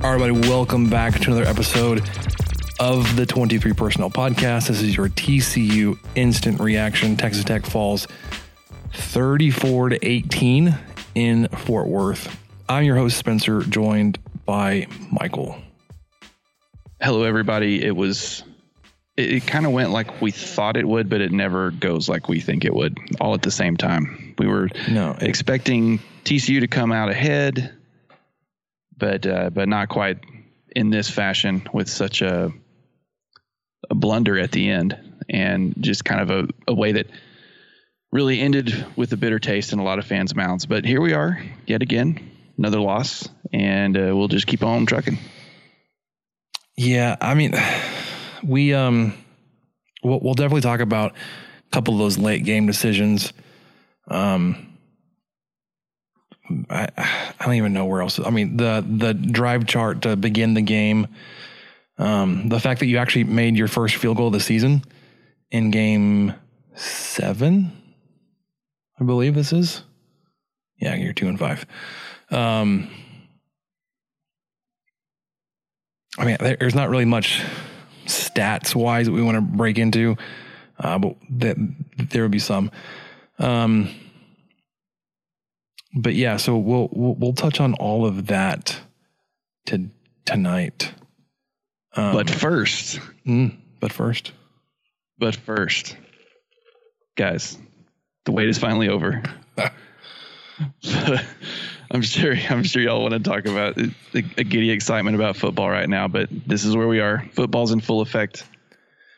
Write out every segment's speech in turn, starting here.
All right, everybody, welcome back to another episode of the 23 Personnel Podcast. This is your TCU instant reaction. Texas Tech falls 34 to 18 in Fort Worth. I'm your host, Spencer, joined by Michael. Hello, everybody. It was, it, it kind of went like we thought it would, but it never goes like we think it would all at the same time. We were No, it- expecting TCU to come out ahead, but uh, but not quite in this fashion with such a a blunder at the end and just kind of a, a way that really ended with a bitter taste in a lot of fans' mouths. But here we are yet again, another loss, and uh, we'll just keep on trucking. Yeah, I mean, we um, we'll, we'll definitely talk about a couple of those late game decisions. Um, I I don't even know where else. I mean, the the drive chart to begin the game, um, the fact that you actually made your first field goal of the season in game seven, I believe this is. Yeah, you're two and five. Um, I mean, there's not really much stats wise that we want to break into, uh, but there would be some. Um, but yeah, so we'll, we'll we'll touch on all of that to tonight. Um, But first, mm, but first, But first, guys, the wait is finally over. I'm sure I'm sure y'all want to talk about a, a giddy excitement about football right now, but this is where we are. Football's in full effect.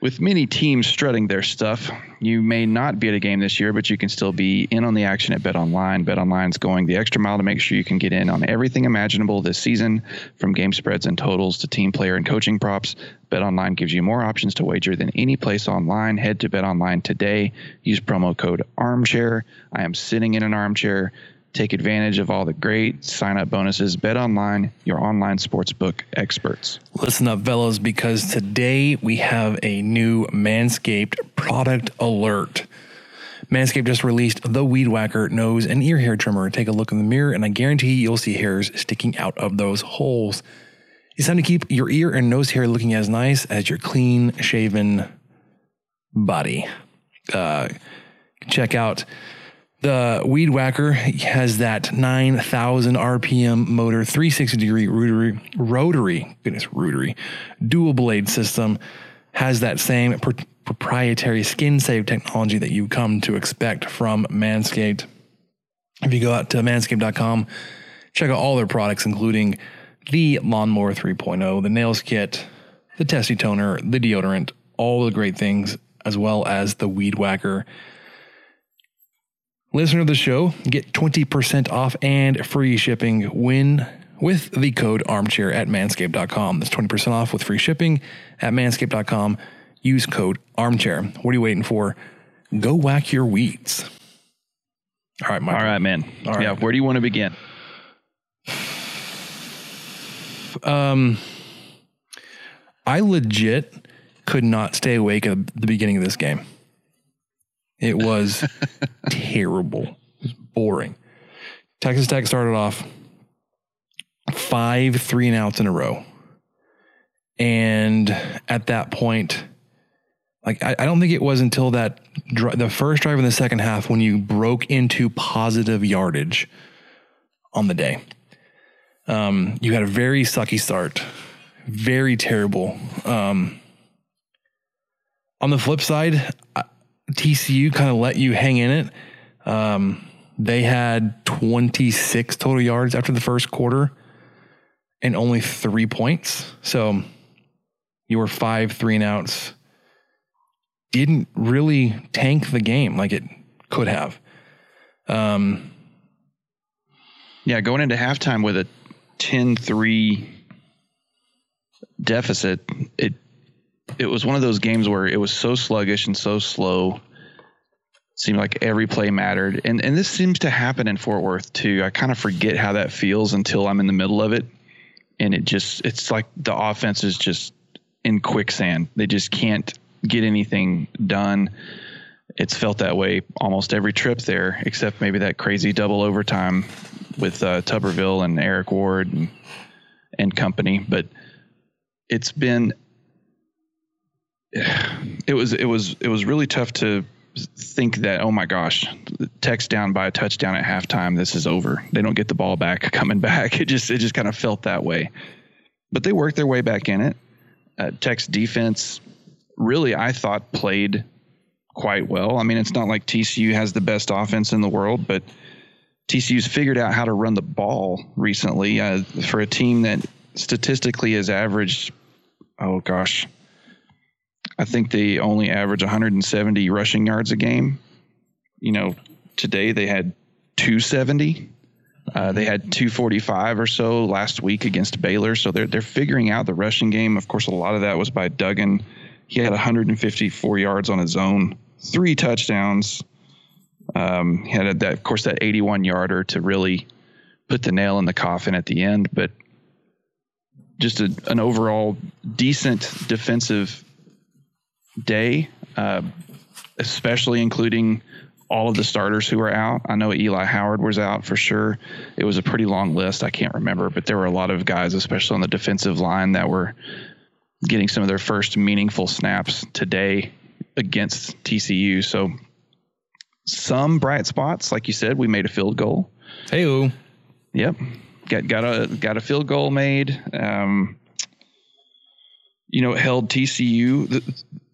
With many teams strutting their stuff, you may not be at a game this year, but you can still be in on the action at Bet Online. Bet Online's going the extra mile to make sure you can get in on everything imaginable this season, from game spreads and totals to team player and coaching props. Bet Online gives you more options to wager than any place online. Head to Bet Online today. Use promo code Armchair. I am sitting in an armchair. Take advantage of all the great sign up bonuses. Bet Online, your online sportsbook experts. listen up, fellas, because today we have a new Manscaped product alert. Manscaped just released the Weed Whacker nose and ear hair trimmer. Take a look in the mirror, and I guarantee you'll see hairs sticking out of those holes. It's time to keep your ear and nose hair looking as nice as your clean shaven body. Uh, check out the Weed Whacker has that 9,000 RPM motor, 360 degree rotary, rotary, goodness, rotary, dual blade system. Has that same pr- proprietary skin save technology that you come to expect from Manscaped. If you go out to manscaped.com, check out all their products, including the Lawnmower 3.0, the Nails Kit, the Testy Toner, the deodorant, all the great things, as well as the Weed Whacker. Listener of the show, get 20% off and free shipping when with the code armchair at manscaped.com. That's 20% off with free shipping at manscaped.com. Use code armchair. What are you waiting for? Go whack your weeds. All right, Mike. All right, man. All right. Yeah, where do you want to begin? Um, I legit could not stay awake at the beginning of this game. It was terrible. It was boring. Texas Tech started off five three and outs in a row. And at that point, like I, I don't think it was until that dri- the first drive in the second half when you broke into positive yardage on the day. Um, you had a very sucky start, very terrible. Um, on the flip side, TCU kind of let you hang in it. Um, they had 26 total yards after the first quarter and only three points. So you were five, three and outs. Didn't really tank the game like it could have. Um, Yeah, going into halftime with a 10-3 deficit, it it was one of those games where it was so sluggish and so slow. Seemed like every play mattered. And and this seems to happen in Fort Worth too. I kind of forget how that feels until I'm in the middle of it. And it just it's like the offense is just in quicksand. They just can't get anything done. It's felt that way almost every trip there, except maybe that crazy double overtime with uh, Tuberville and Eric Ward and, and company. But it's been it was it was it was really tough to think that oh my gosh Tech's down by a touchdown at halftime. This is over. They don't get the ball back coming back. It just it just kind of felt that way. But they worked their way back in it. Uh, defense really I thought played quite well. I mean it's not like TCU has the best offense in the world but TCU's figured out how to run the ball recently uh, for a team that statistically has averaged oh gosh I think they only average 170 rushing yards a game. You know, today they had 270. Uh, they had 245 or so last week against Baylor. So they're they're figuring out the rushing game. Of course, a lot of that was by Duggan. He had 154 yards on his own, three touchdowns. Um, he had that, of course, that 81 yarder to really put the nail in the coffin at the end. But just a, an overall decent defensive day, uh, especially including all of the starters who were out. I know Eli Howard was out for sure. It was a pretty long list. I can't remember, but there were a lot of guys, especially on the defensive line, that were getting some of their first meaningful snaps today against TCU. So some bright spots, like you said, we made a field goal. hey, Yep. Got got a got a field goal made. Um, you know, held TCU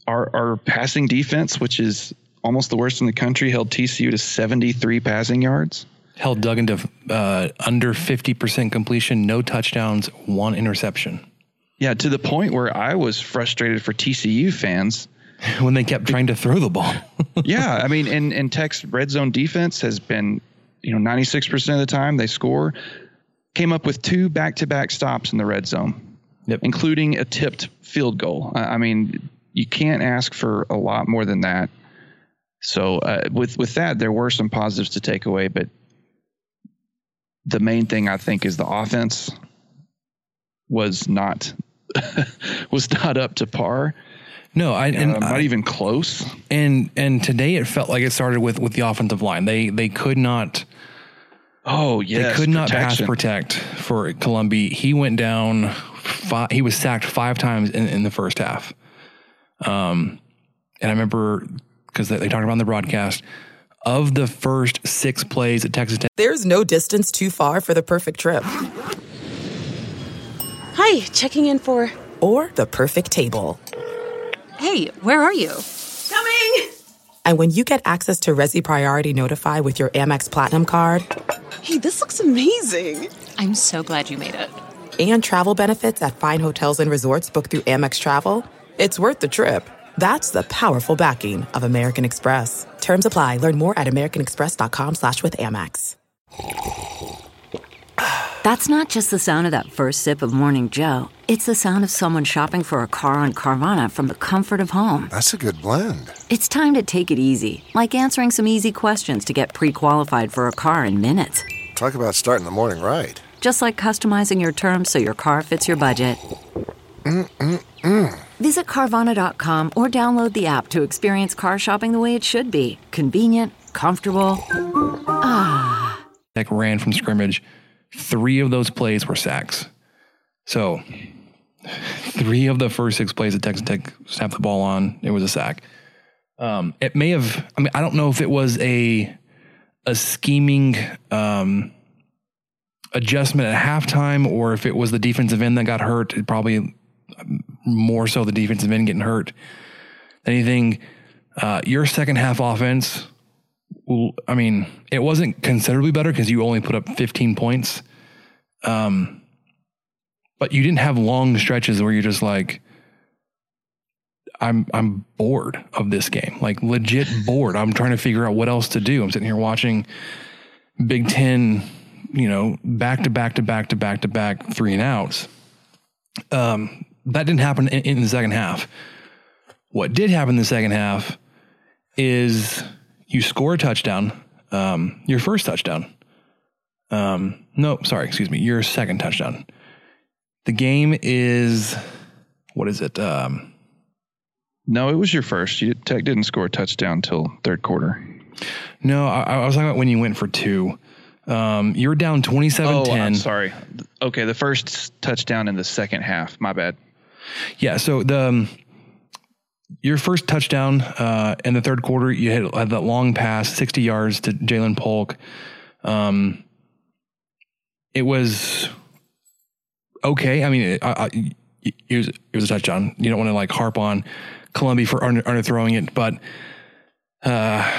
our our passing defense, which is almost the worst in the country, held TCU to 73 passing yards. held Duggan to uh, under 50% completion, no touchdowns, one interception. Yeah, to the point where I was frustrated for TCU fans. when they kept trying to throw the ball. yeah, I mean, and and Tech's red zone defense has been, you know, 96% of the time they score. Came up with two back-to-back stops in the red zone, Yep. including a tipped field goal. I I mean, you can't ask for a lot more than that. So uh, with with that, there were some positives to take away, but the main thing I think is the offense was not was not up to par. no, I and Uh, not I- even close. and and today it felt like it started with with the offensive line. They they could not Oh yes, they could not pass protect for Colombi. He went down. Five, he was sacked five times in, in the first half. Um, and I remember because they, they talked about in the broadcast of the first six plays at Texas Tech. There's no distance too far for the perfect trip. Hi, checking in for. Or the perfect table. Hey, where are you? Coming! And when you get access to Resy Priority Notify with your Amex Platinum card Hey, this looks amazing! I'm so glad you made it. and travel benefits at fine hotels and resorts booked through Amex Travel, it's worth the trip. That's the powerful backing of American Express. Terms apply. Learn more at americanexpress.com slash with Amex. That's not just the sound of that first sip of Morning Joe. It's the sound of someone shopping for a car on Carvana from the comfort of home. That's a good blend. It's time to take it easy, like answering some easy questions to get pre qualified for a car in minutes. Talk about starting the morning right. Just like customizing your terms so your car fits your budget. Mm, mm, mm. Visit Carvana.com or download the app to experience car shopping the way it should be convenient, comfortable. Ah. Tech ran from scrimmage. Three of those plays were sacks. So three of the first six plays that Texas Tech snapped the ball on, it was a sack. Um, it may have. I mean, I don't know if it was a a scheming um, adjustment at halftime or if it was the defensive end that got hurt. It probably um, more so the defensive end getting hurt. anything. Uh, your second half offense, I mean, it wasn't considerably better because you only put up 15 points. Um, but you didn't have long stretches where you're just like, I'm I'm bored of this game, like legit bored. I'm trying to figure out what else to do. I'm sitting here watching Big Ten, you know, back to back to back to back to back three and outs. Um, that didn't happen in, in the second half. What did happen in the second half is you score a touchdown, um, your first touchdown. Um, no, sorry, excuse me, your second touchdown. The game is what is it? Um, No, it was your first. You Tech didn't score a touchdown till third quarter. no, I, I was talking about when you went for two. Um, you were down 27 Oh, 10. I'm sorry. Okay, the first touchdown in the second half. My bad. Yeah. So the um, your first touchdown uh, in the third quarter, you had, that long pass, sixty yards to Jalen Polk. Um, it was okay. I mean, it, I, it was it was a touchdown. You don't want to like harp on Colombi for under, underthrowing it, but uh,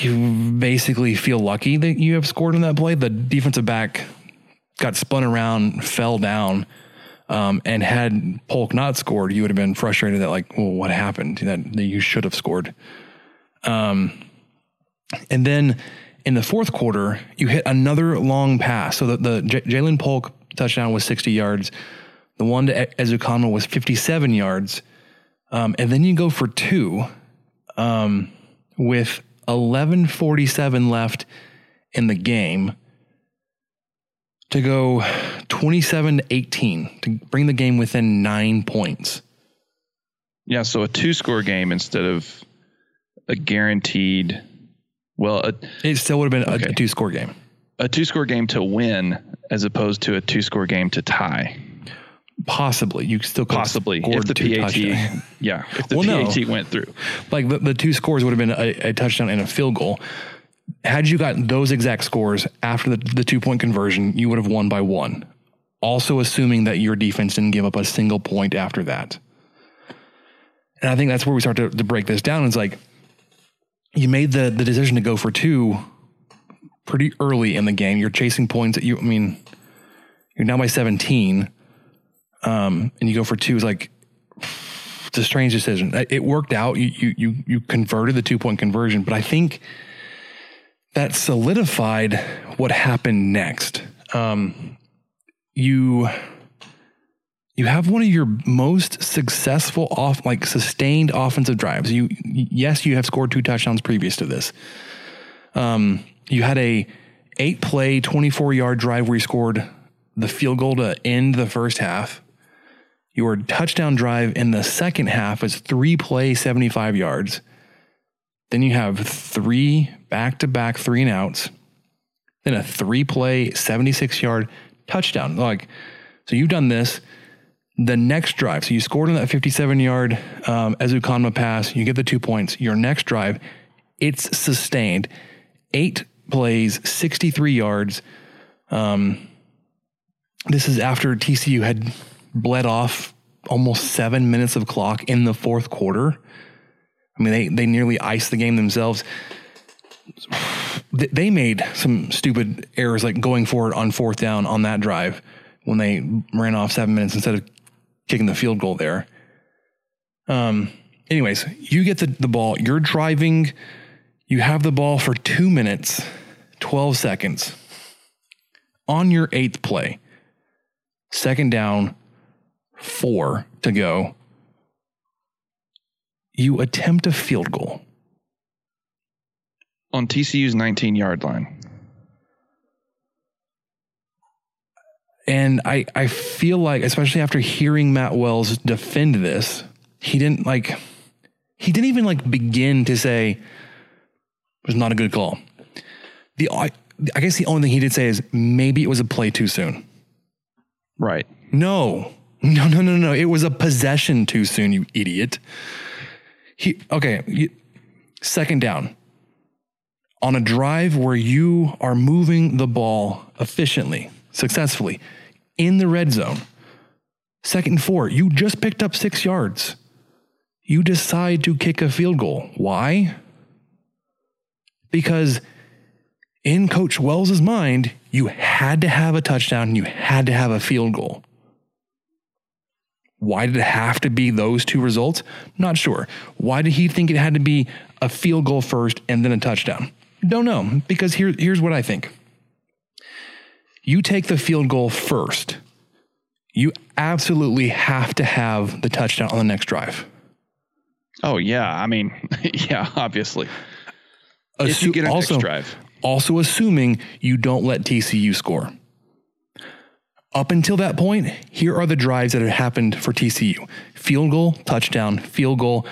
you basically feel lucky that you have scored on that play. The defensive back got spun around, fell down. Um, and had Polk not scored, you would have been frustrated that like, well, what happened? That, that you should have scored. Um, and then in the fourth quarter, you hit another long pass. So the, the J- Jalen Polk touchdown was 60 yards. The one to Ezukanma was 57 yards. Um, and then you go for two um, with 11:47 left in the game to go 27 to 18 to bring the game within nine points. Yeah, so a two score game instead of a guaranteed. Well, a, It still would have been a- Okay. a, two score game. a two score game to win as opposed to a two score game to tie. Possibly, you still could Possibly, if the PAT, touchdowns. yeah, if the Well, no. PAT went through. like the, the two scores would have been a, a touchdown and a field goal. Had you gotten those exact scores after the, the two point conversion, you would have won by one. Also, assuming that your defense didn't give up a single point after that. And I think that's where we start to, to break this down. It's like you made the, the decision to go for two pretty early in the game. You're chasing points that you, I mean, you're now by 17. Um, and you go for two. It's like, it's a strange decision. It worked out. You you you you converted the two point conversion, but I think that solidified what happened next. Um, you you have one of your most successful off like sustained offensive drives. You yes, you have scored two touchdowns previous to this. Um, you had a eight play, twenty four yard drive where you scored the field goal to end the first half. Your touchdown drive in the second half is three play, 75 yards. Then you have three back to back three and outs. Then a three play, 76 yard touchdown. Like, so you've done this. The next drive, so you scored on that 57 yard um, Ezukanma pass, you get the two points. Your next drive, it's sustained. Eight plays, 63 yards. Um, this is after TCU had bled off almost seven minutes of clock in the fourth quarter. I mean, they, they nearly iced the game themselves. Th- They made some stupid errors like going forward on fourth down on that drive when they ran off seven minutes instead of kicking the field goal there. Um, anyways, you get the, the ball, you're driving, you have the ball for two minutes, 12 seconds on your eighth play second down, four to go. You attempt a field goal. On TCU's 19 yard line. And I, I feel like, especially after hearing Matt Wells defend this, he didn't like, he didn't even like begin to say it was not a good call. The I, I guess the only thing he did say is maybe it was a play too soon. Right. No, no, no, no, no. It was a possession too soon, you idiot. He, okay, you, second down. On a drive where you are moving the ball efficiently, successfully in the red zone, second and four, you just picked up six yards. you decide to kick a field goal. Why? Because in Coach Wells' mind, you had to have a touchdown and you had to have a field goal. Why did it have to be those two results? Not sure. Why did he think it had to be a field goal first and then a touchdown? Don't know. Because here, here's what I think you take the field goal first, you absolutely have to have the touchdown on the next drive. Oh yeah, I mean, yeah, obviously. if Assu- you get an also, next drive, also assuming you don't let TCU score. Up until that point, here are the drives that have happened for TCU field goal, touchdown, field goal,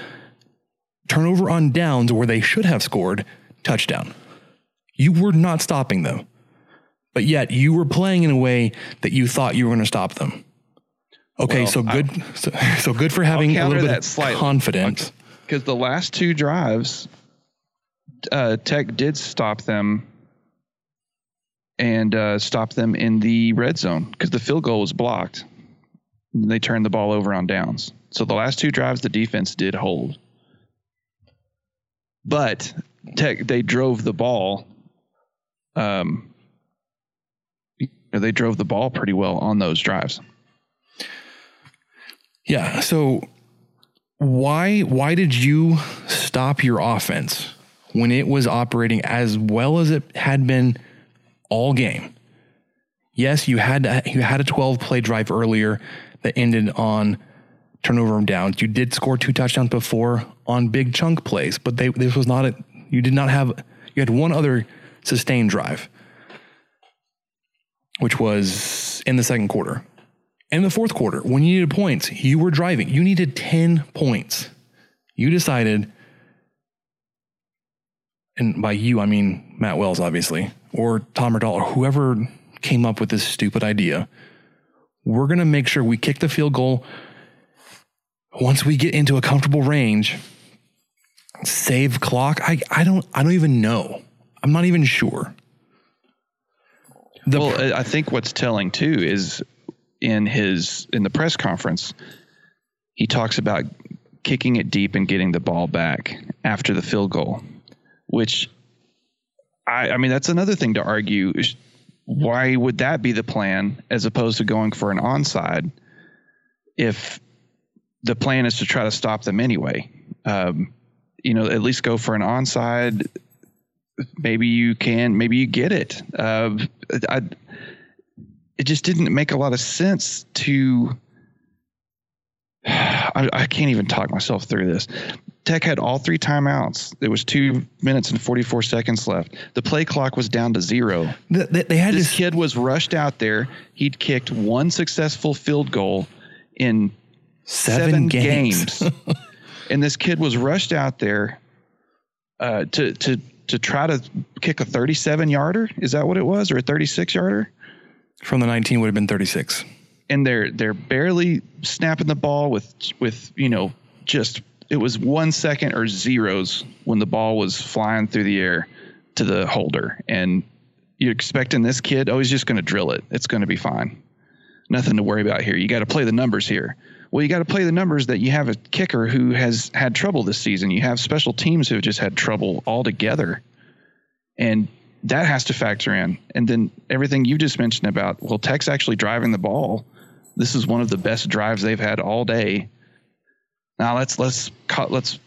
turnover on downs where they should have scored, touchdown. You were not stopping them, but yet you were playing in a way that you thought you were going to stop them. Okay, Well, so good. so, so good for having a little bit of slightly. confidence. because the last two drives, uh, Tech did stop them and uh, stop them in the red zone because the field goal was blocked. They turned the ball over on downs. So the last two drives, the defense did hold, but Tech they drove the ball. Um, they drove the ball pretty well on those drives. Yeah. So why why did you stop your offense when it was operating as well as it had been all game? Yes, you had to, you had a 12 play drive earlier that ended on turnover and downs. You did score two touchdowns before on big chunk plays, but they this was not a you did not have you had one other sustained drive which was in the second quarter. In the fourth quarter, when you needed points, you were driving. You needed 10 points. You decided, and by you, I mean Matt Wells, obviously, or Tom Riddle, or whoever came up with this stupid idea. We're going to make sure we kick the field goal once we get into a comfortable range. Save clock. I, I don't I don't even know. I'm not even sure. The well, I- I think what's telling too is in his in the press conference, he talks about kicking it deep and getting the ball back after the field goal, which I, I mean that's another thing to argue. Why would that be the plan as opposed to going for an onside if the plan is to try to stop them anyway? Um, you know, at least go for an onside maybe you can, maybe you get it. Uh, I, it just didn't make a lot of sense to. I, I can't even talk myself through this. Tech had all three timeouts. There was two minutes and 44 seconds left. The play clock was down to zero. they, they- they had This this kid was rushed out there. He'd kicked one successful field goal in seven, seven, games. games. and this kid was rushed out there uh, to to to try to kick a 37 yarder. Is that what it was, or a 36 yarder? From the 19 would have been 36. And they're they're barely snapping the ball with with you know just it was one second or zeros when the ball was flying through the air to the holder, and you're expecting this kid, oh, he's just going to drill it. It's going to be fine. Nothing to worry about here. You got to play the numbers here. Well, you got to play the numbers that you have a kicker who has had trouble this season. You have special teams who have just had trouble altogether. And that has to factor in. And then everything you just mentioned about, well, Tech's actually driving the ball. This is one of the best drives they've had all day. Now let's let's cut let's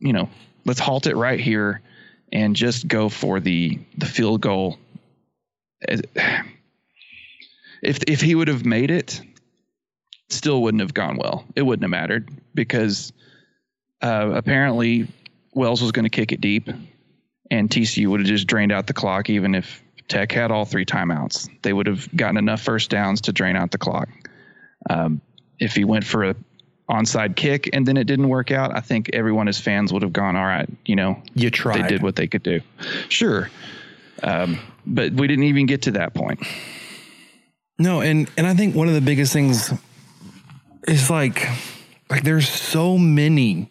you know, let's halt it right here and just go for the the field goal. If if he would have made it, still wouldn't have gone well. It wouldn't have mattered because uh, apparently Wells was going to kick it deep, and TCU would have just drained out the clock. Even if Tech had all three timeouts, they would have gotten enough first downs to drain out the clock. Um, if he went for a onside kick and then it didn't work out, I think everyone as fans would have gone, "All right, you know, You tried. they did what they could do." Sure, um, but we didn't even get to that point. No, and and I think one of the biggest things is like like there's so many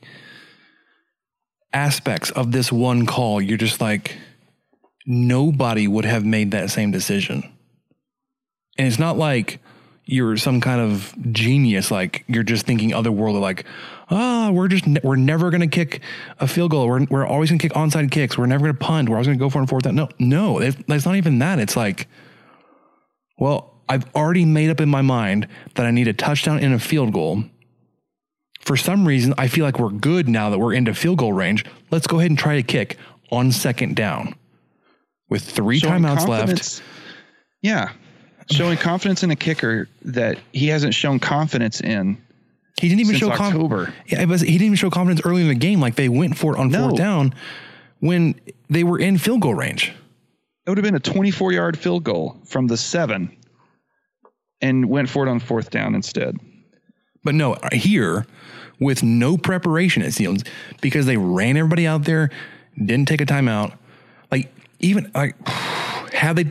aspects of this one call. You're just like nobody would have made that same decision. And it's not like you're some kind of genius. Like you're just thinking otherworldly. Like, ah, we're just we're never going to kick a field goal. We're we're always going to kick onside kicks. We're never going to punt. We're always going to go for and fourth down. No, no, it's, it's not even that. It's like, well, I've already made up in my mind that I need a touchdown and a field goal. For some reason, I feel like we're good now that we're into field goal range. Let's go ahead and try to kick on second down with three Showing timeouts left. Yeah. Showing confidence in a kicker that he hasn't shown confidence in. He didn't even show confidence. October. Yeah, but he didn't even show confidence early in the game. Like they went for it on No. fourth down when they were in field goal range. It would have been a 24 yard field goal from the seven and went for it on fourth down instead. But no, here with no preparation, it seems, because they ran everybody out there, didn't take a timeout. Like even like had they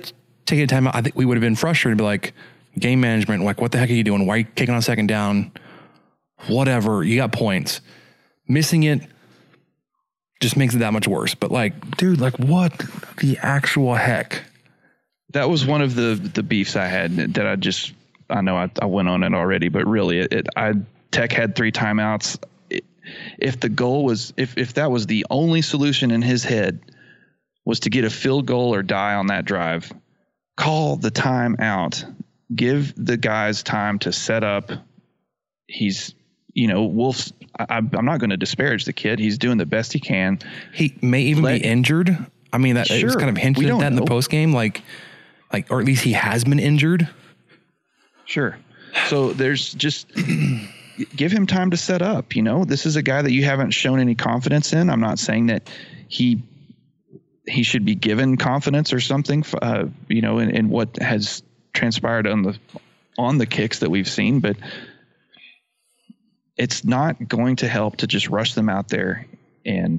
taken a timeout, I think we would have been frustrated. Be like game management, like what the heck are you doing? Why are you kicking on second down? Whatever, you got points. Missing it just makes it that much worse. But like, dude, like what the actual heck? That was one of the the beefs I had that I just I know I, I went on it already, but really it, it I Tech had three timeouts. If the goal was if if that was the only solution in his head was to get a field goal or die on that drive, call the timeout. Give the guys time to set up. He's you know Wolff's. I, I'm I'm not going to disparage the kid. He's doing the best he can. He may even Let- be injured. I mean, that it was kind of hinted at that in the know. post game, like, like, or at least he has been injured. Sure. So there's just give him time to set up. You know, this is a guy that you haven't shown any confidence in. I'm not saying that he he should be given confidence or something. Uh, you know, in, in what has transpired on the on the kicks that we've seen, but it's not going to help to just rush them out there and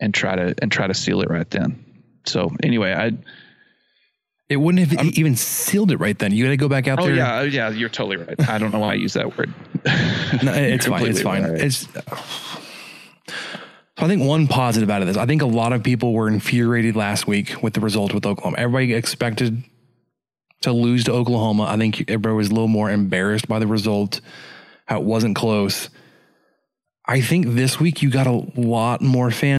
and try to and try to seal it right then. So anyway, I It wouldn't have even sealed it right then. You got to go back out there. oh there. yeah oh, yeah you're totally right. I don't know why I use that word. No, it's fine. It's fine. right. It's. So I think one positive out of this, I think a lot of people were infuriated last week with the result with Oklahoma. Everybody expected to lose to Oklahoma. I think everybody was a little more embarrassed by the result, how it wasn't close. I think this week you got a lot more fans.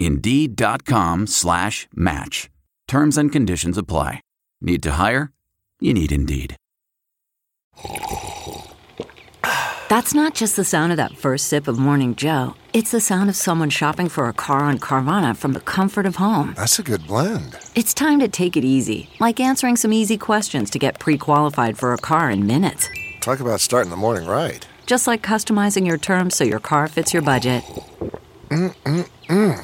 Indeed.com slash match. Terms and conditions apply. Need to hire? You need Indeed. That's not just the sound of that first sip of Morning Joe. It's the sound of someone shopping for a car on Carvana from the comfort of home. That's a good blend. It's time to take it easy, like answering some easy questions to get pre qualified for a car in minutes. Talk about starting the morning right. Just like customizing your terms so your car fits your budget. Mm-mm-mm.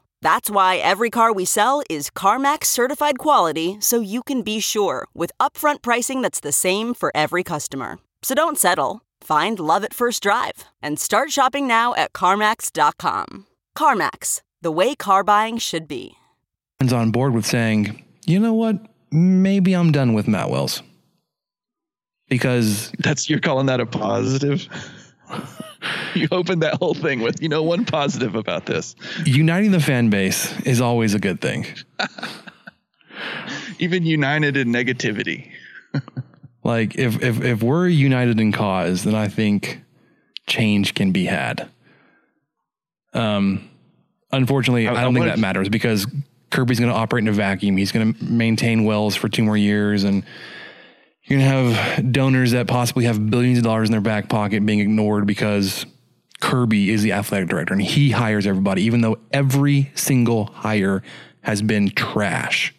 That's why every car we sell is CarMax certified quality so you can be sure with upfront pricing that's the same for every customer. So don't settle. Find love at first drive and start shopping now at CarMax.com. CarMax, the way car buying should be. on board with saying, you know what? Maybe I'm done with Matt Wells. Because that's you're calling that a positive. you opened that whole thing with, you know, one positive about this. Uniting the fan base is always a good thing. Even united in negativity. like if, if if we're united in cause, then I think change can be had. Um unfortunately, I, I don't I think that matters because Kirby's going to operate in a vacuum. He's going to maintain Wells for two more years and you're going to have donors that possibly have billions of dollars in their back pocket being ignored because Kirby is the athletic director and he hires everybody, even though every single hire has been trash.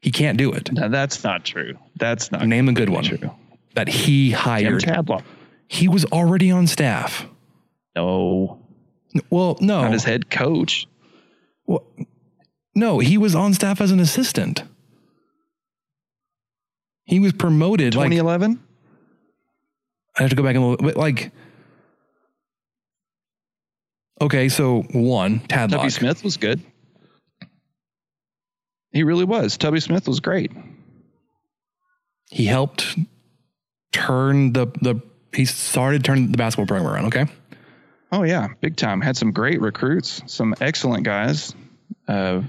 He can't do it. No, that's not true. That's not name a good one true. that he hired. He was already on staff. No. Well, no. Not his head coach. Well, no, he was on staff as an assistant. He was promoted 2011. Like, I have to go back and look, but like, okay, so one, Tadlock. Tubby Smith was good. He really was. Tubby Smith was great. He helped turn the the he started turning the basketball program around. Okay. Oh yeah, big time. Had some great recruits, some excellent guys. Uh,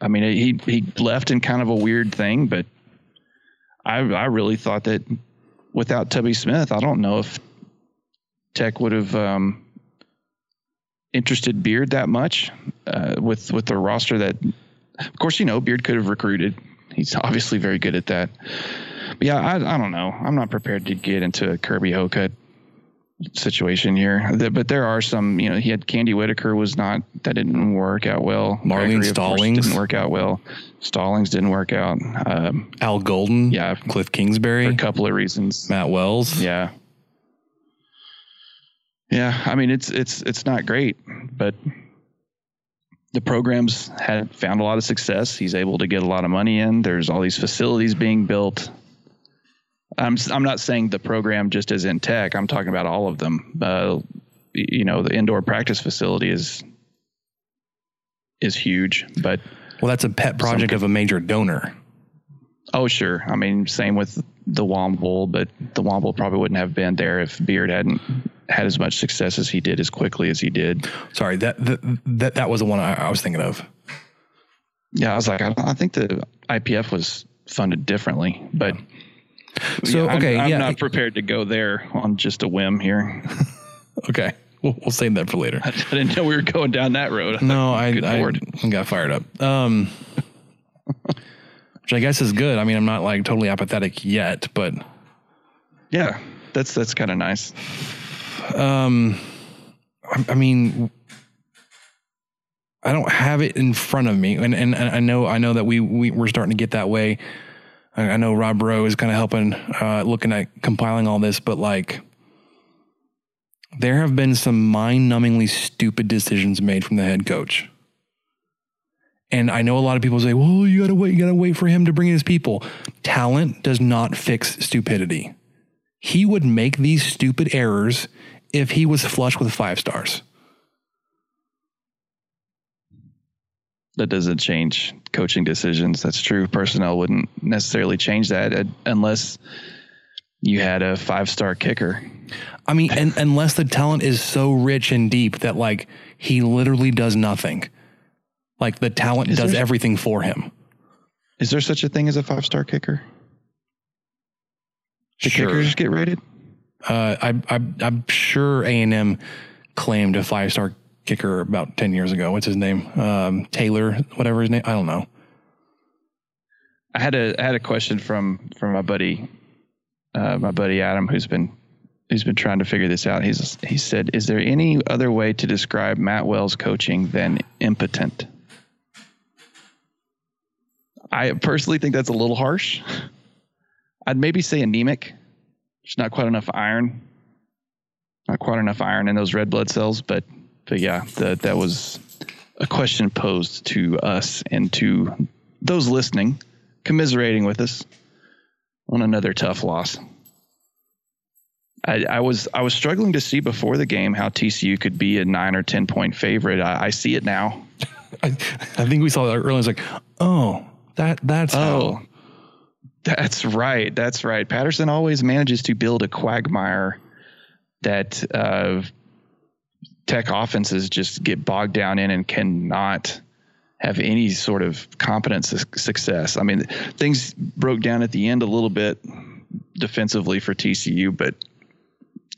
I mean, he he left in kind of a weird thing, but I I really thought that without Tubby Smith, I don't know if Tech would have um, interested Beard that much uh, with with the roster that. Of course, you know Beard could have recruited. He's obviously very good at that. But yeah, I I don't know. I'm not prepared to get into a Kirby Hocutt situation here. But there are some, you know, he had Candi Whitaker was not that didn't work out well. Marlene Gregory, Stollings didn't work out well. Stollings didn't work out. Um, Al Golden, yeah, Cliff Kingsbury, for a couple of reasons. Matt Wells, yeah, yeah. I mean, it's it's it's not great, but the programs had found a lot of success. He's able to get a lot of money in. There's all these facilities being built. I'm I'm not saying the program just as in tech. I'm talking about all of them. Uh, you know, the indoor practice facility is is huge, but well, that's a pet project of a major donor. Oh, sure. I mean, same with the Womble, but the Womble probably wouldn't have been there if Beard hadn't had as much success as he did as quickly as he did. Sorry, that that that, that was the one I, I was thinking of. Yeah, I was like, I, I think the IPF was funded differently, but. So yeah, okay, I'm, I'm yeah. not prepared to go there on just a whim here. okay, we'll, we'll save that for later. I, didn't know we were going down that road. No, I, I, I got fired up. Um, which I guess is good. I mean, I'm not like totally apathetic yet, but yeah, that's that's kind of nice. Um, I, I mean, I don't have it in front of me, and and, and I know I know that we, we we're starting to get that way I know Rob Rowe is kind of helping, uh, looking at compiling all this, but like, there have been some mind numbingly stupid decisions made from the head coach. And I know a lot of people say, well, you got to wait, you got to wait for him to bring in his people. Talent does not fix stupidity. He would make these stupid errors if he was flush with five stars. That doesn't change coaching decisions. That's true. Personnel wouldn't necessarily change that uh, unless you had a five star kicker. I mean, and, unless the talent is so rich and deep that like he literally does nothing. Like the talent Is does there- everything for him. Is there such a thing as a five star kicker? Do Sure. kickers get rated? Uh, I, I, I'm sure A and M claimed a five star kicker about ten years ago. What's his name? Um, Taylor, whatever his name. I don't know. I had a I had a question from from my buddy, uh, my buddy Adam, who's been who's been trying to figure this out. He's he said, "Is there any other way to describe Matt Wells' coaching than impotent?" I personally think that's a little harsh. I'd maybe say anemic. There's not quite enough iron, not quite enough iron in those red blood cells. But but yeah, that that was a question posed to us and to those listening commiserating with us on another tough loss. I, I was I was struggling to see before the game how TCU could be a nine or ten point favorite. I, I see it now. I, I think we saw that earlier. It's like, oh, that that's Oh, how. that's right. That's right. Patterson always manages to build a quagmire that uh, tech offenses just get bogged down in and cannot have any sort of competence success. I mean, things broke down at the end a little bit defensively for TCU, but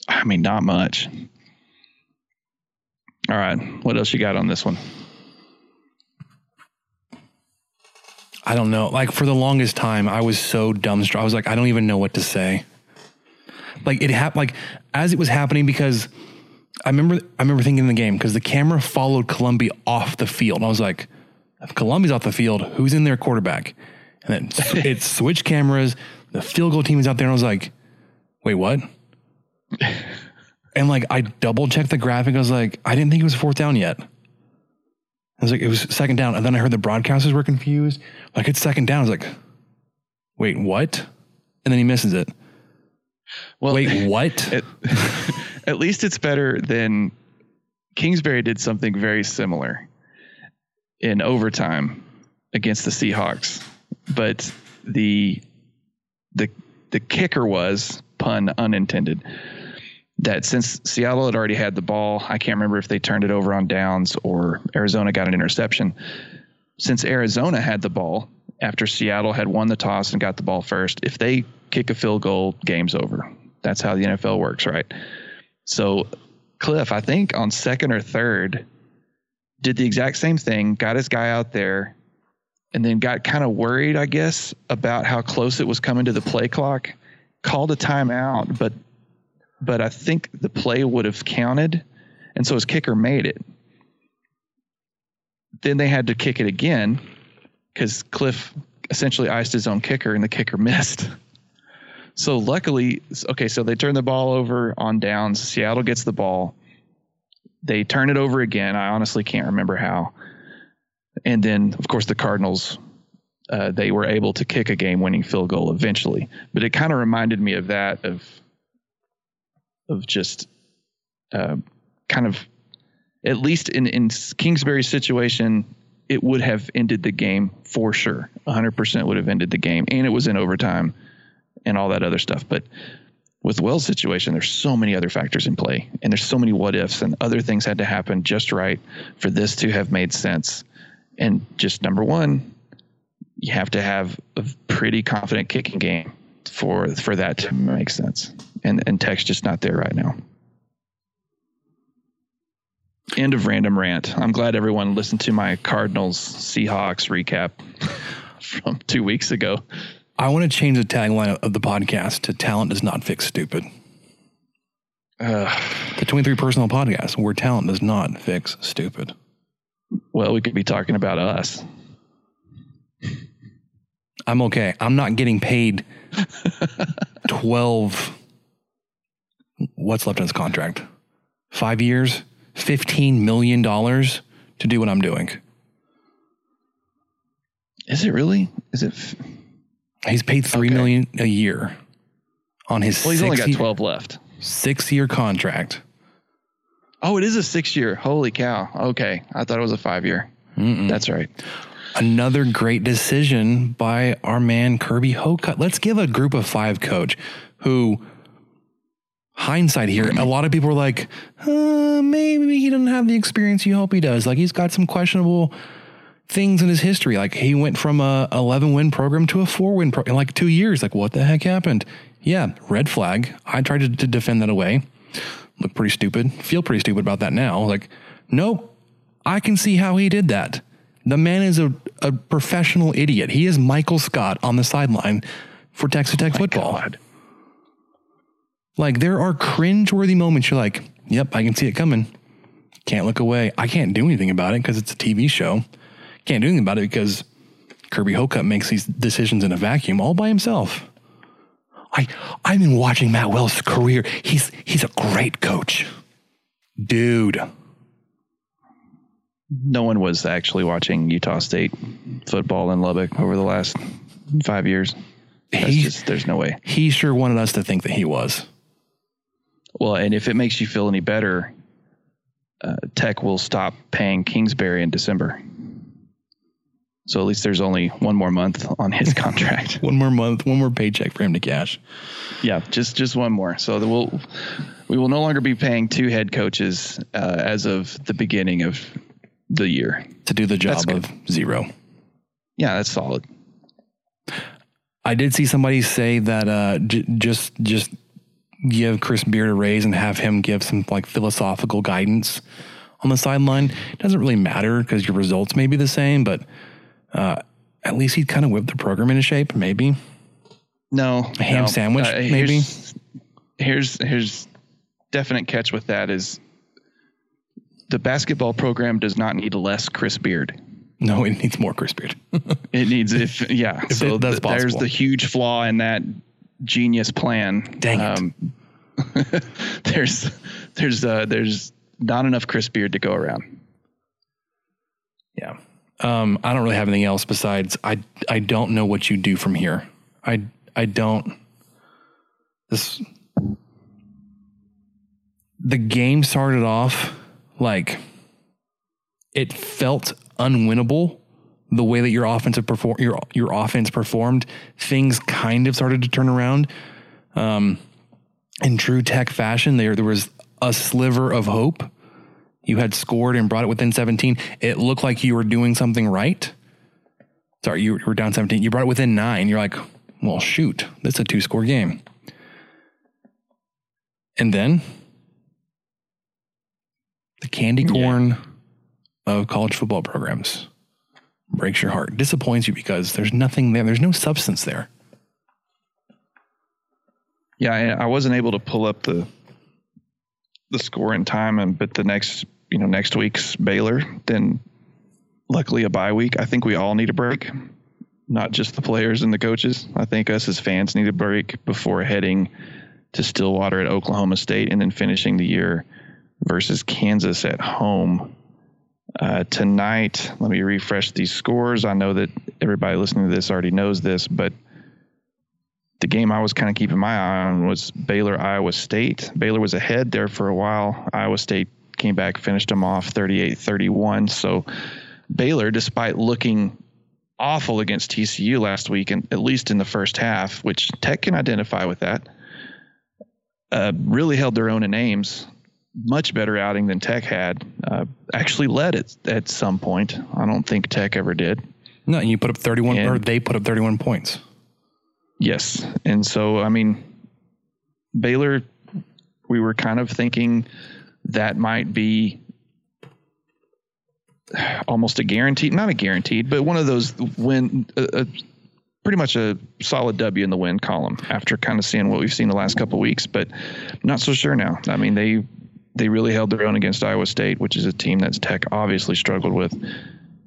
I mean, not much. All right. What else you got on this one? I don't know. Like for the longest time, I was so dumbstruck. I was like, I don't even know what to say. Like it happened. Like as it was happening, because I remember, I remember thinking in the game because the camera followed Colombi off the field. And I was like, if Colombi's off the field, who's in their quarterback? And then it switched cameras. The field goal team is out there, and I was like, wait, what? and like I double checked the graphic. I was like, I didn't think it was fourth down yet. I was like, it was second down. And then I heard the broadcasters were confused. Like, it's second down. I was like, wait, what? And then he misses it. Well, wait, what? At, at least it's better than Kingsbury did something very similar in overtime against the Seahawks, but the the the kicker was pun unintended that since Seattle had already had the ball, I can't remember if they turned it over on downs or Arizona got an interception. Since Arizona had the ball after Seattle had won the toss and got the ball first, if they kick a field goal, game's over. That's how the NFL works, right? So Cliff, I think on second or third, did the exact same thing, got his guy out there, and then got kind of worried, I guess, about how close it was coming to the play clock. Called a timeout, but but I think the play would have counted, and so his kicker made it. Then they had to kick it again because Cliff essentially iced his own kicker, and the kicker missed. So luckily, okay, so they turn the ball over on downs. Seattle gets the ball. They turn it over again. I honestly can't remember how. And then, of course, the Cardinals, uh, they were able to kick a game winning field goal eventually. But it kind of reminded me of that, of, of just uh, kind of, at least in, in Kingsbury's situation, it would have ended the game for sure. 100% would have ended the game. And it was in overtime and all that other stuff. But with Wells' situation, there's so many other factors in play, and there's so many what ifs, and other things had to happen just right for this to have made sense. And just number one, you have to have a pretty confident kicking game for for that to make sense. And and Tech's just not there right now. End of random rant. I'm glad everyone listened to my Cardinals Seahawks recap from two weeks ago. I want to change the tagline of the podcast to talent does not fix stupid. Uh, the 23 Personnel podcast where talent does not fix stupid. Well, we could be talking about us. I'm okay. I'm not getting paid 12 what's left in his contract? 5 years, 15 million dollars to do what I'm doing. Is it really? Is it f- He's paid three Okay. million a year on his Well, he's only got six- 12 left. six year contract. Oh, it is a six year. Holy cow. Okay. I thought it was a five year. That's right. Another great decision by our man Kirby Hocutt. Let's give a group of five coach who, hindsight here, a lot of people were like, uh, maybe he doesn't have the experience you hope he does. Like he's got some questionable things in his history. Like he went from a 11 win program to a four win program in like two years. Like what the heck happened? Yeah, red flag. I tried to, to defend that away. Look pretty stupid. Feel pretty stupid about that now. Like, nope. I can see how he did that. The man is a, a professional idiot. He is Michael Scott on the sideline for Texas Tech oh football. God. Like there are cringe-worthy moments. You're like, yep, I can see it coming. Can't look away. I can't do anything about it because it's a TV show. Can't do anything about it because Kirby Hocutt makes these decisions in a vacuum all by himself. I I've been watching Matt Wells' career. He's he's a great coach. Dude. No one was actually watching Utah State football in Lubbock over the last five years. He, just, there's no way. He sure wanted us to think that he was. Well, and if it makes you feel any better, uh, Tech will stop paying Kingsbury in December. So at least there's only one more month on his contract. one more month, one more paycheck for him to cash. Yeah, just just one more. So we'll we will no longer be paying two head coaches uh, as of the beginning of the year to do the job of zero. Yeah, that's solid. I did see somebody say that uh, j- just just give Chris Beard a raise and have him give some like philosophical guidance on the sideline. It doesn't really matter because your results may be the same, but uh, at least he'd kind of whip the program into shape, maybe. No, a ham no. sandwich, uh, maybe. Here's, here's here's definite catch with that is the basketball program does not need less Chris Beard. No, it needs more Chris Beard. it needs if yeah. if so it, that's the, there's the huge flaw in that genius plan. Dang um, it. there's there's uh, there's not enough Chris Beard to go around. Yeah. Um, I don't really have anything else besides I I don't know what you do from here. I I don't this the game started off like it felt unwinnable the way that your offensive perform your your offense performed. Things kind of started to turn around. Um, in true tech fashion, there there was a sliver of hope you had scored and brought it within 17. It looked like you were doing something right. Sorry, you were down 17. You brought it within nine. You're like, well, shoot, this is a two score game. And then the candy corn yeah. of college football programs breaks your heart, disappoints you because there's nothing there. There's no substance there. Yeah, I wasn't able to pull up the the score in time, and but the next you know next week's Baylor, then luckily a bye week. I think we all need a break, not just the players and the coaches. I think us as fans need a break before heading to Stillwater at Oklahoma State and then finishing the year versus Kansas at home. Uh, tonight, let me refresh these scores. I know that everybody listening to this already knows this, but the game I was kind of keeping my eye on was Baylor Iowa State. Baylor was ahead there for a while. Iowa State came back, finished them off 38 31. So Baylor, despite looking awful against TCU last week, and at least in the first half, which Tech can identify with that, uh, really held their own in Ames. Much better outing than Tech had. Uh, actually led it at some point. I don't think Tech ever did. No, and you put up 31, and, or they put up 31 points. Yes. And so, I mean, Baylor, we were kind of thinking that might be almost a guaranteed, not a guaranteed, but one of those win, pretty much a solid W in the win column after kind of seeing what we've seen the last couple weeks, but not so sure now. I mean, they they really held their own against Iowa State, which is a team that's Tech obviously struggled with.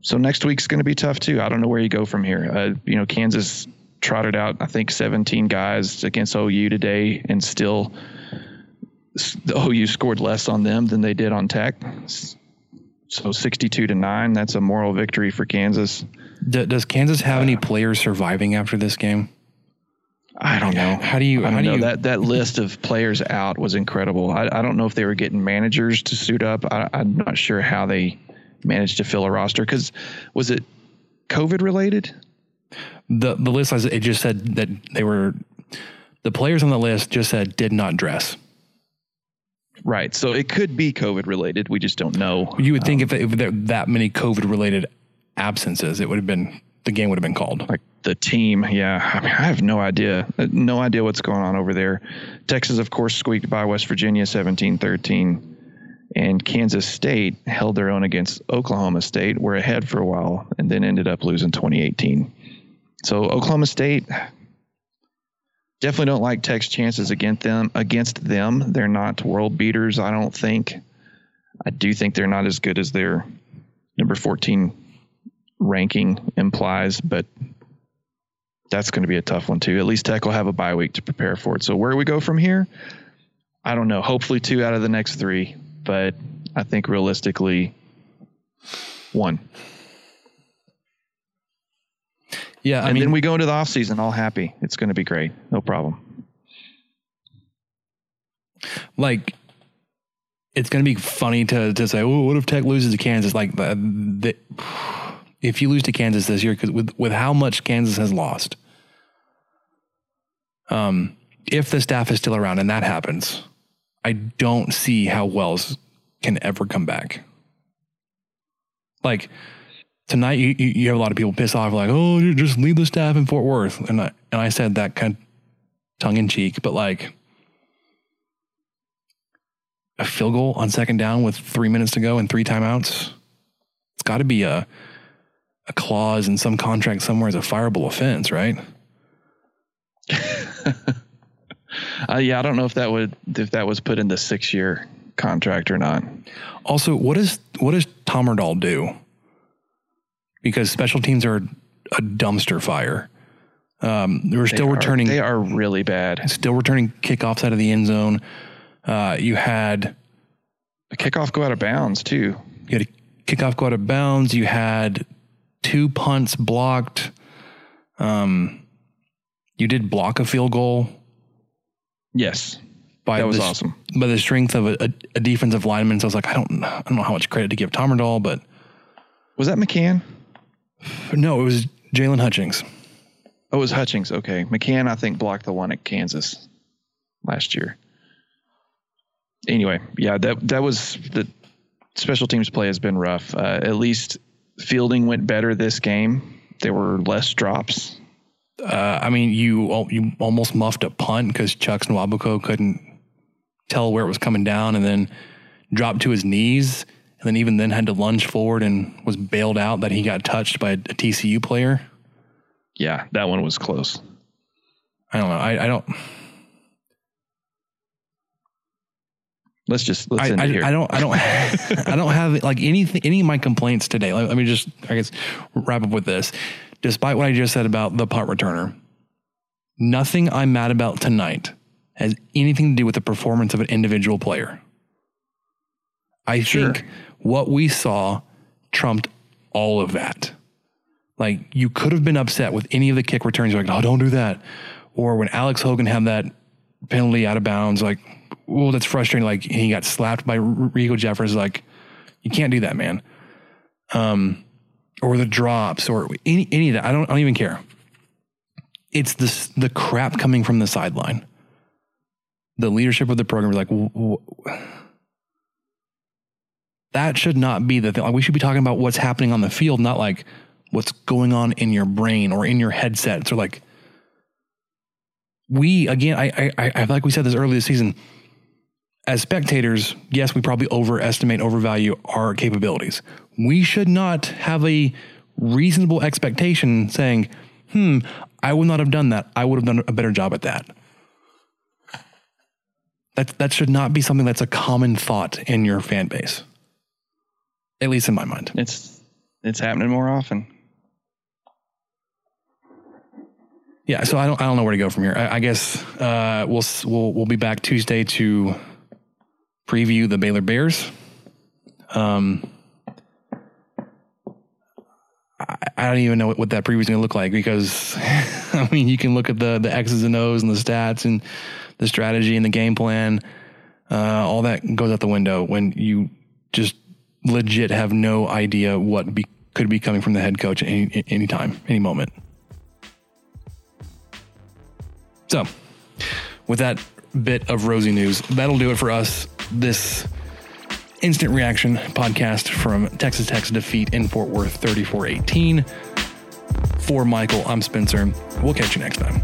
So next week's going to be tough too. I don't know where you go from here. Uh, you know, Kansas trotted out I think 17 guys against OU today, and still OU scored less on them than they did on Tech. So 62 to 9, that's a moral victory for Kansas. D- does Kansas have uh, any players surviving after this game? I don't know. How do you? I don't know you, that that list of players out was incredible. I, I don't know if they were getting managers to suit up. I, I'm not sure how they managed to fill a roster because was it COVID related? The the list it just said that they were the players on the list just said did not dress. Right. So it could be COVID related. We just don't know. You would think um, if, if there that many COVID related absences, it would have been the game would have been called. Like the team, yeah. I mean, I have no idea, no idea what's going on over there. Texas, of course, squeaked by West Virginia 17-13 and Kansas State held their own against Oklahoma State. Were ahead for a while and then ended up losing 2018. So Oklahoma State definitely don't like Tech's chances against them. Against them, they're not world beaters. I don't think. I do think they're not as good as their number 14 ranking implies, but that's going to be a tough one too. At least Tech will have a bye week to prepare for it. So where we go from here, I don't know. Hopefully two out of the next three but I think realistically, one. Yeah, I and mean, then we go into the off season all happy. It's going to be great, no problem. Like, it's going to be funny to to say, "Oh, what if Tech loses to Kansas?" Like, the, the if you lose to Kansas this year, because with with how much Kansas has lost, um, if the staff is still around and that happens, I don't see how Wells can ever come back. Like tonight, you, you have a lot of people piss off, like, oh, just leave the staff in Fort Worth. And I, and I said that kind of tongue in cheek, but like a field goal on second down with three minutes to go and three timeouts. It's got to be a, a clause in some contract somewhere as a fireable offense, right? Uh, yeah, I don't know if that would if that was put in the six year contract or not. Also, what does what does Tommerdahl do? Because special teams are a dumpster fire. Um, we're still they returning. Are, they are really bad. Still returning kickoffs out of the end zone. Uh, you had a kickoff go out of bounds too. You had a kickoff go out of bounds. You had two punts blocked. Um, you did block a field goal. Yes. By that was the, awesome. By the strength of a, a, a, defensive lineman. So I was like, I don't, I don't know how much credit to give Tommerdahl, but. Was that McCann? No, it was Jaylon Hutchings. Oh, it was Hutchings. Okay. McCann, I think, blocked the one at Kansas last year. Anyway, yeah, that that was the special teams play has been rough. Uh, at least fielding went better this game. There were less drops uh, I mean, you you almost muffed a punt because Chuks Nwabuko couldn't tell where it was coming down, and then dropped to his knees, and then even then had to lunge forward and was bailed out that he got touched by a, a TCU player. Yeah, that one was close. I don't know. I, I don't. Let's just let's I, end I, it here. I don't I don't I don't have like anything any of my complaints today. Let, let me just I guess wrap up with this despite what I just said about the punt returner, nothing I'm mad about tonight has anything to do with the performance of an individual player. I sure. think what we saw trumped all of that. Like you could have been upset with any of the kick returns. You're like, oh, don't do that. Or when Alex Hogan had that penalty out of bounds, like, oh, that's frustrating. Like he got slapped by Rico Jeffers. Like, you can't do that, man. Um, or the drops or any, any of that. I don't, I don't even care. It's this, the crap coming from the sideline. The leadership of the program is like, w- w- that should not be the thing. Like we should be talking about what's happening on the field, not like what's going on in your brain or in your headsets or like we again I I I like we said this earlier this season as spectators, yes, we probably overestimate, overvalue our capabilities. We should not have a reasonable expectation saying, hmm, I would not have done that. I would have done a better job at that. That, that should not be something that's a common thought in your fan base. At least in my mind. It's it's happening more often. Yeah, so I don't I don't know where to go from here. I, I guess uh, we'll we'll we'll be back Tuesday to preview the Baylor Bears. Um, I, I don't even know what, what that preview is going to look like because, I mean, you can look at the the X's and O's and the stats and the strategy and the game plan. Uh, all that goes out the window when you just legit have no idea what be, could be coming from the head coach any, any time, any moment. So, with that bit of rosy news, that'll do it for us this instant reaction podcast from Texas Tech's defeat in Fort Worth 34 18. For Michael, I'm Spencer. We'll catch you next time.